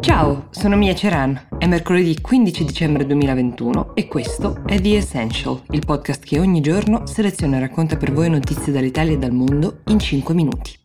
Ciao, sono Mia Ceran. È mercoledì 15 dicembre 2021 e questo è The Essential, il podcast che ogni giorno seleziona e racconta per voi notizie dall'Italia e dal mondo in 5 minuti.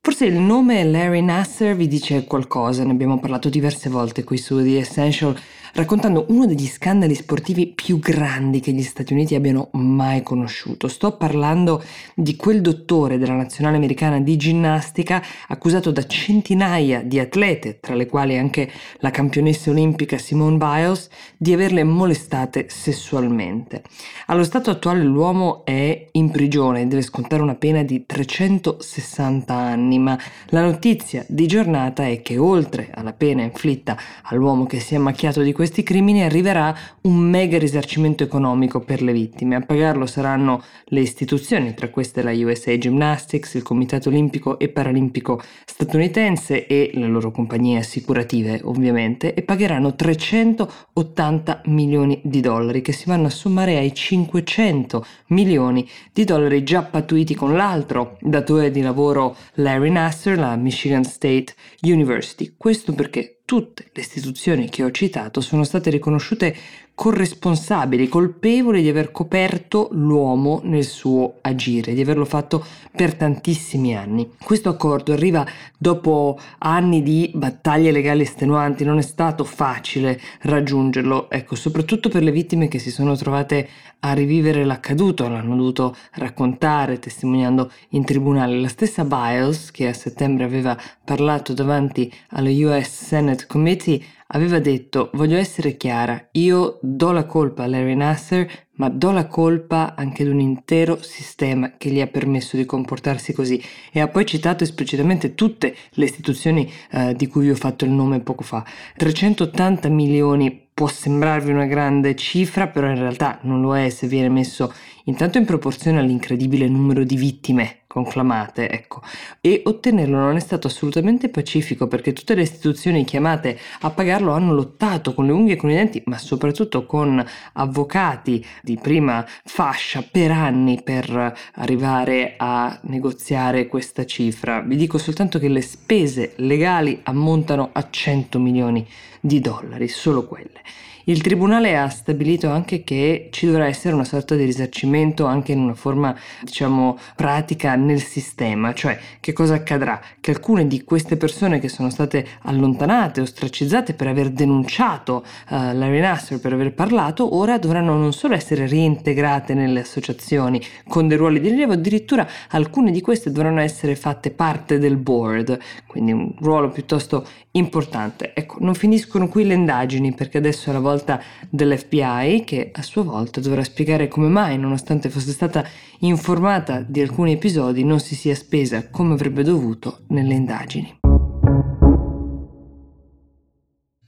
Forse il nome Larry Nasser vi dice qualcosa, ne abbiamo parlato diverse volte qui su The Essential raccontando uno degli scandali sportivi più grandi che gli Stati Uniti abbiano mai conosciuto. Sto parlando di quel dottore della nazionale americana di ginnastica accusato da centinaia di atlete, tra le quali anche la campionessa olimpica Simone Biles, di averle molestate sessualmente. Allo stato attuale l'uomo è in prigione e deve scontare una pena di 360 anni, ma la notizia di giornata è che oltre alla pena inflitta all'uomo che si è macchiato di questo questi crimini arriverà un mega risarcimento economico per le vittime. A pagarlo saranno le istituzioni, tra queste la USA Gymnastics, il Comitato Olimpico e Paralimpico statunitense e le loro compagnie assicurative ovviamente, e pagheranno 380 milioni di dollari che si vanno a sommare ai 500 milioni di dollari già pattuiti con l'altro datore di lavoro Larry Nasser, la Michigan State University. Questo perché tutte le istituzioni che ho citato sono state riconosciute corresponsabili, colpevoli di aver coperto l'uomo nel suo agire, di averlo fatto per tantissimi anni. Questo accordo arriva dopo anni di battaglie legali estenuanti, non è stato facile raggiungerlo, ecco, soprattutto per le vittime che si sono trovate a rivivere l'accaduto, l'hanno dovuto raccontare testimoniando in tribunale. La stessa Biles, che a settembre aveva parlato davanti allo US Senate Committee, aveva detto voglio essere chiara, io do la colpa a Larry Nasser, ma do la colpa anche ad un intero sistema che gli ha permesso di comportarsi così e ha poi citato esplicitamente tutte le istituzioni eh, di cui vi ho fatto il nome poco fa. 380 milioni può sembrarvi una grande cifra, però in realtà non lo è se viene messo intanto in proporzione all'incredibile numero di vittime conclamate, ecco. E ottenerlo non è stato assolutamente pacifico perché tutte le istituzioni chiamate a pagarlo hanno lottato con le unghie e con i denti, ma soprattutto con avvocati di prima fascia per anni per arrivare a negoziare questa cifra. Vi dico soltanto che le spese legali ammontano a 100 milioni di dollari, solo quelle. Il tribunale ha stabilito anche che ci dovrà essere una sorta di risarcimento anche in una forma, diciamo, pratica nel sistema, cioè che cosa accadrà? Che alcune di queste persone che sono state allontanate, ostracizzate per aver denunciato uh, Larry Nasser, per aver parlato, ora dovranno non solo essere reintegrate nelle associazioni con dei ruoli di rilievo, addirittura alcune di queste dovranno essere fatte parte del board, quindi un ruolo piuttosto importante. Ecco, non finiscono qui le indagini perché adesso è la volta volta dell'FBI che a sua volta dovrà spiegare come mai, nonostante fosse stata informata di alcuni episodi, non si sia spesa come avrebbe dovuto nelle indagini.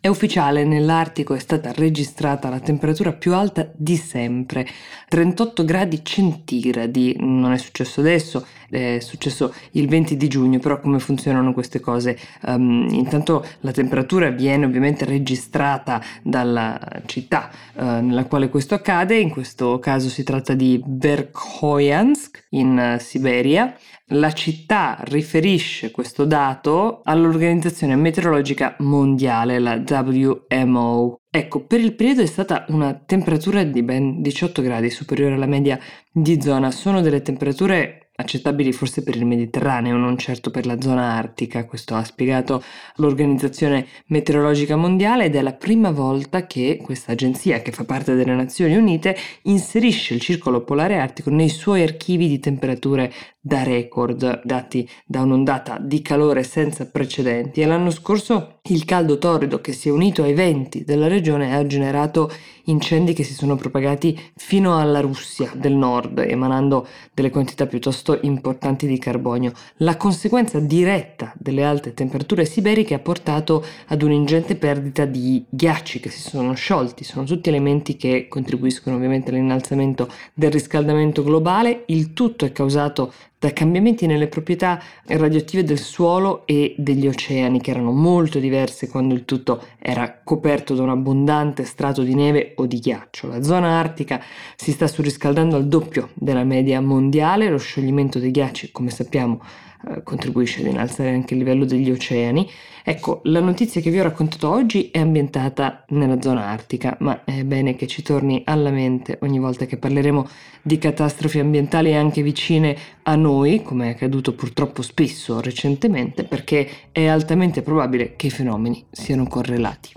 È ufficiale, nell'Artico è stata registrata la temperatura più alta di sempre, 38 gradi centigradi. Non è successo adesso, è successo il 20 di giugno, però come funzionano queste cose? Um, intanto la temperatura viene ovviamente registrata dalla città uh, nella quale questo accade, in questo caso si tratta di Verkhoyansk in uh, Siberia. La città riferisce questo dato all'Organizzazione Meteorologica Mondiale, la WMO. Ecco, per il periodo è stata una temperatura di ben 18 gradi superiore alla media di zona. Sono delle temperature accettabili forse per il Mediterraneo, non certo per la zona artica, questo ha spiegato l'Organizzazione Meteorologica Mondiale ed è la prima volta che questa agenzia, che fa parte delle Nazioni Unite, inserisce il circolo polare artico nei suoi archivi di temperature da record dati da un'ondata di calore senza precedenti. E l'anno scorso il caldo torrido che si è unito ai venti della regione ha generato incendi che si sono propagati fino alla Russia del nord, emanando delle quantità piuttosto importanti di carbonio. La conseguenza diretta delle alte temperature siberiche ha portato ad un'ingente perdita di ghiacci che si sono sciolti, sono tutti elementi che contribuiscono ovviamente all'innalzamento del riscaldamento globale, il tutto è causato da cambiamenti nelle proprietà radioattive del suolo e degli oceani che erano molto diverse quando il tutto era coperto da un abbondante strato di neve o di ghiaccio. La zona artica si sta surriscaldando al doppio della media mondiale, lo scioglimento dei ghiacci, come sappiamo, eh, contribuisce ad innalzare anche il livello degli oceani. Ecco, la notizia che vi ho raccontato oggi è ambientata nella zona artica, ma è bene che ci torni alla mente ogni volta che parleremo di catastrofi ambientali anche vicine a noi, come è accaduto purtroppo spesso recentemente, perché è altamente probabile che i fenomeni siano correlati.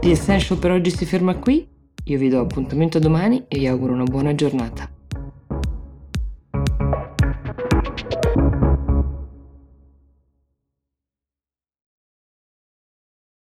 The Essential per oggi si ferma qui, io vi do appuntamento domani e vi auguro una buona giornata.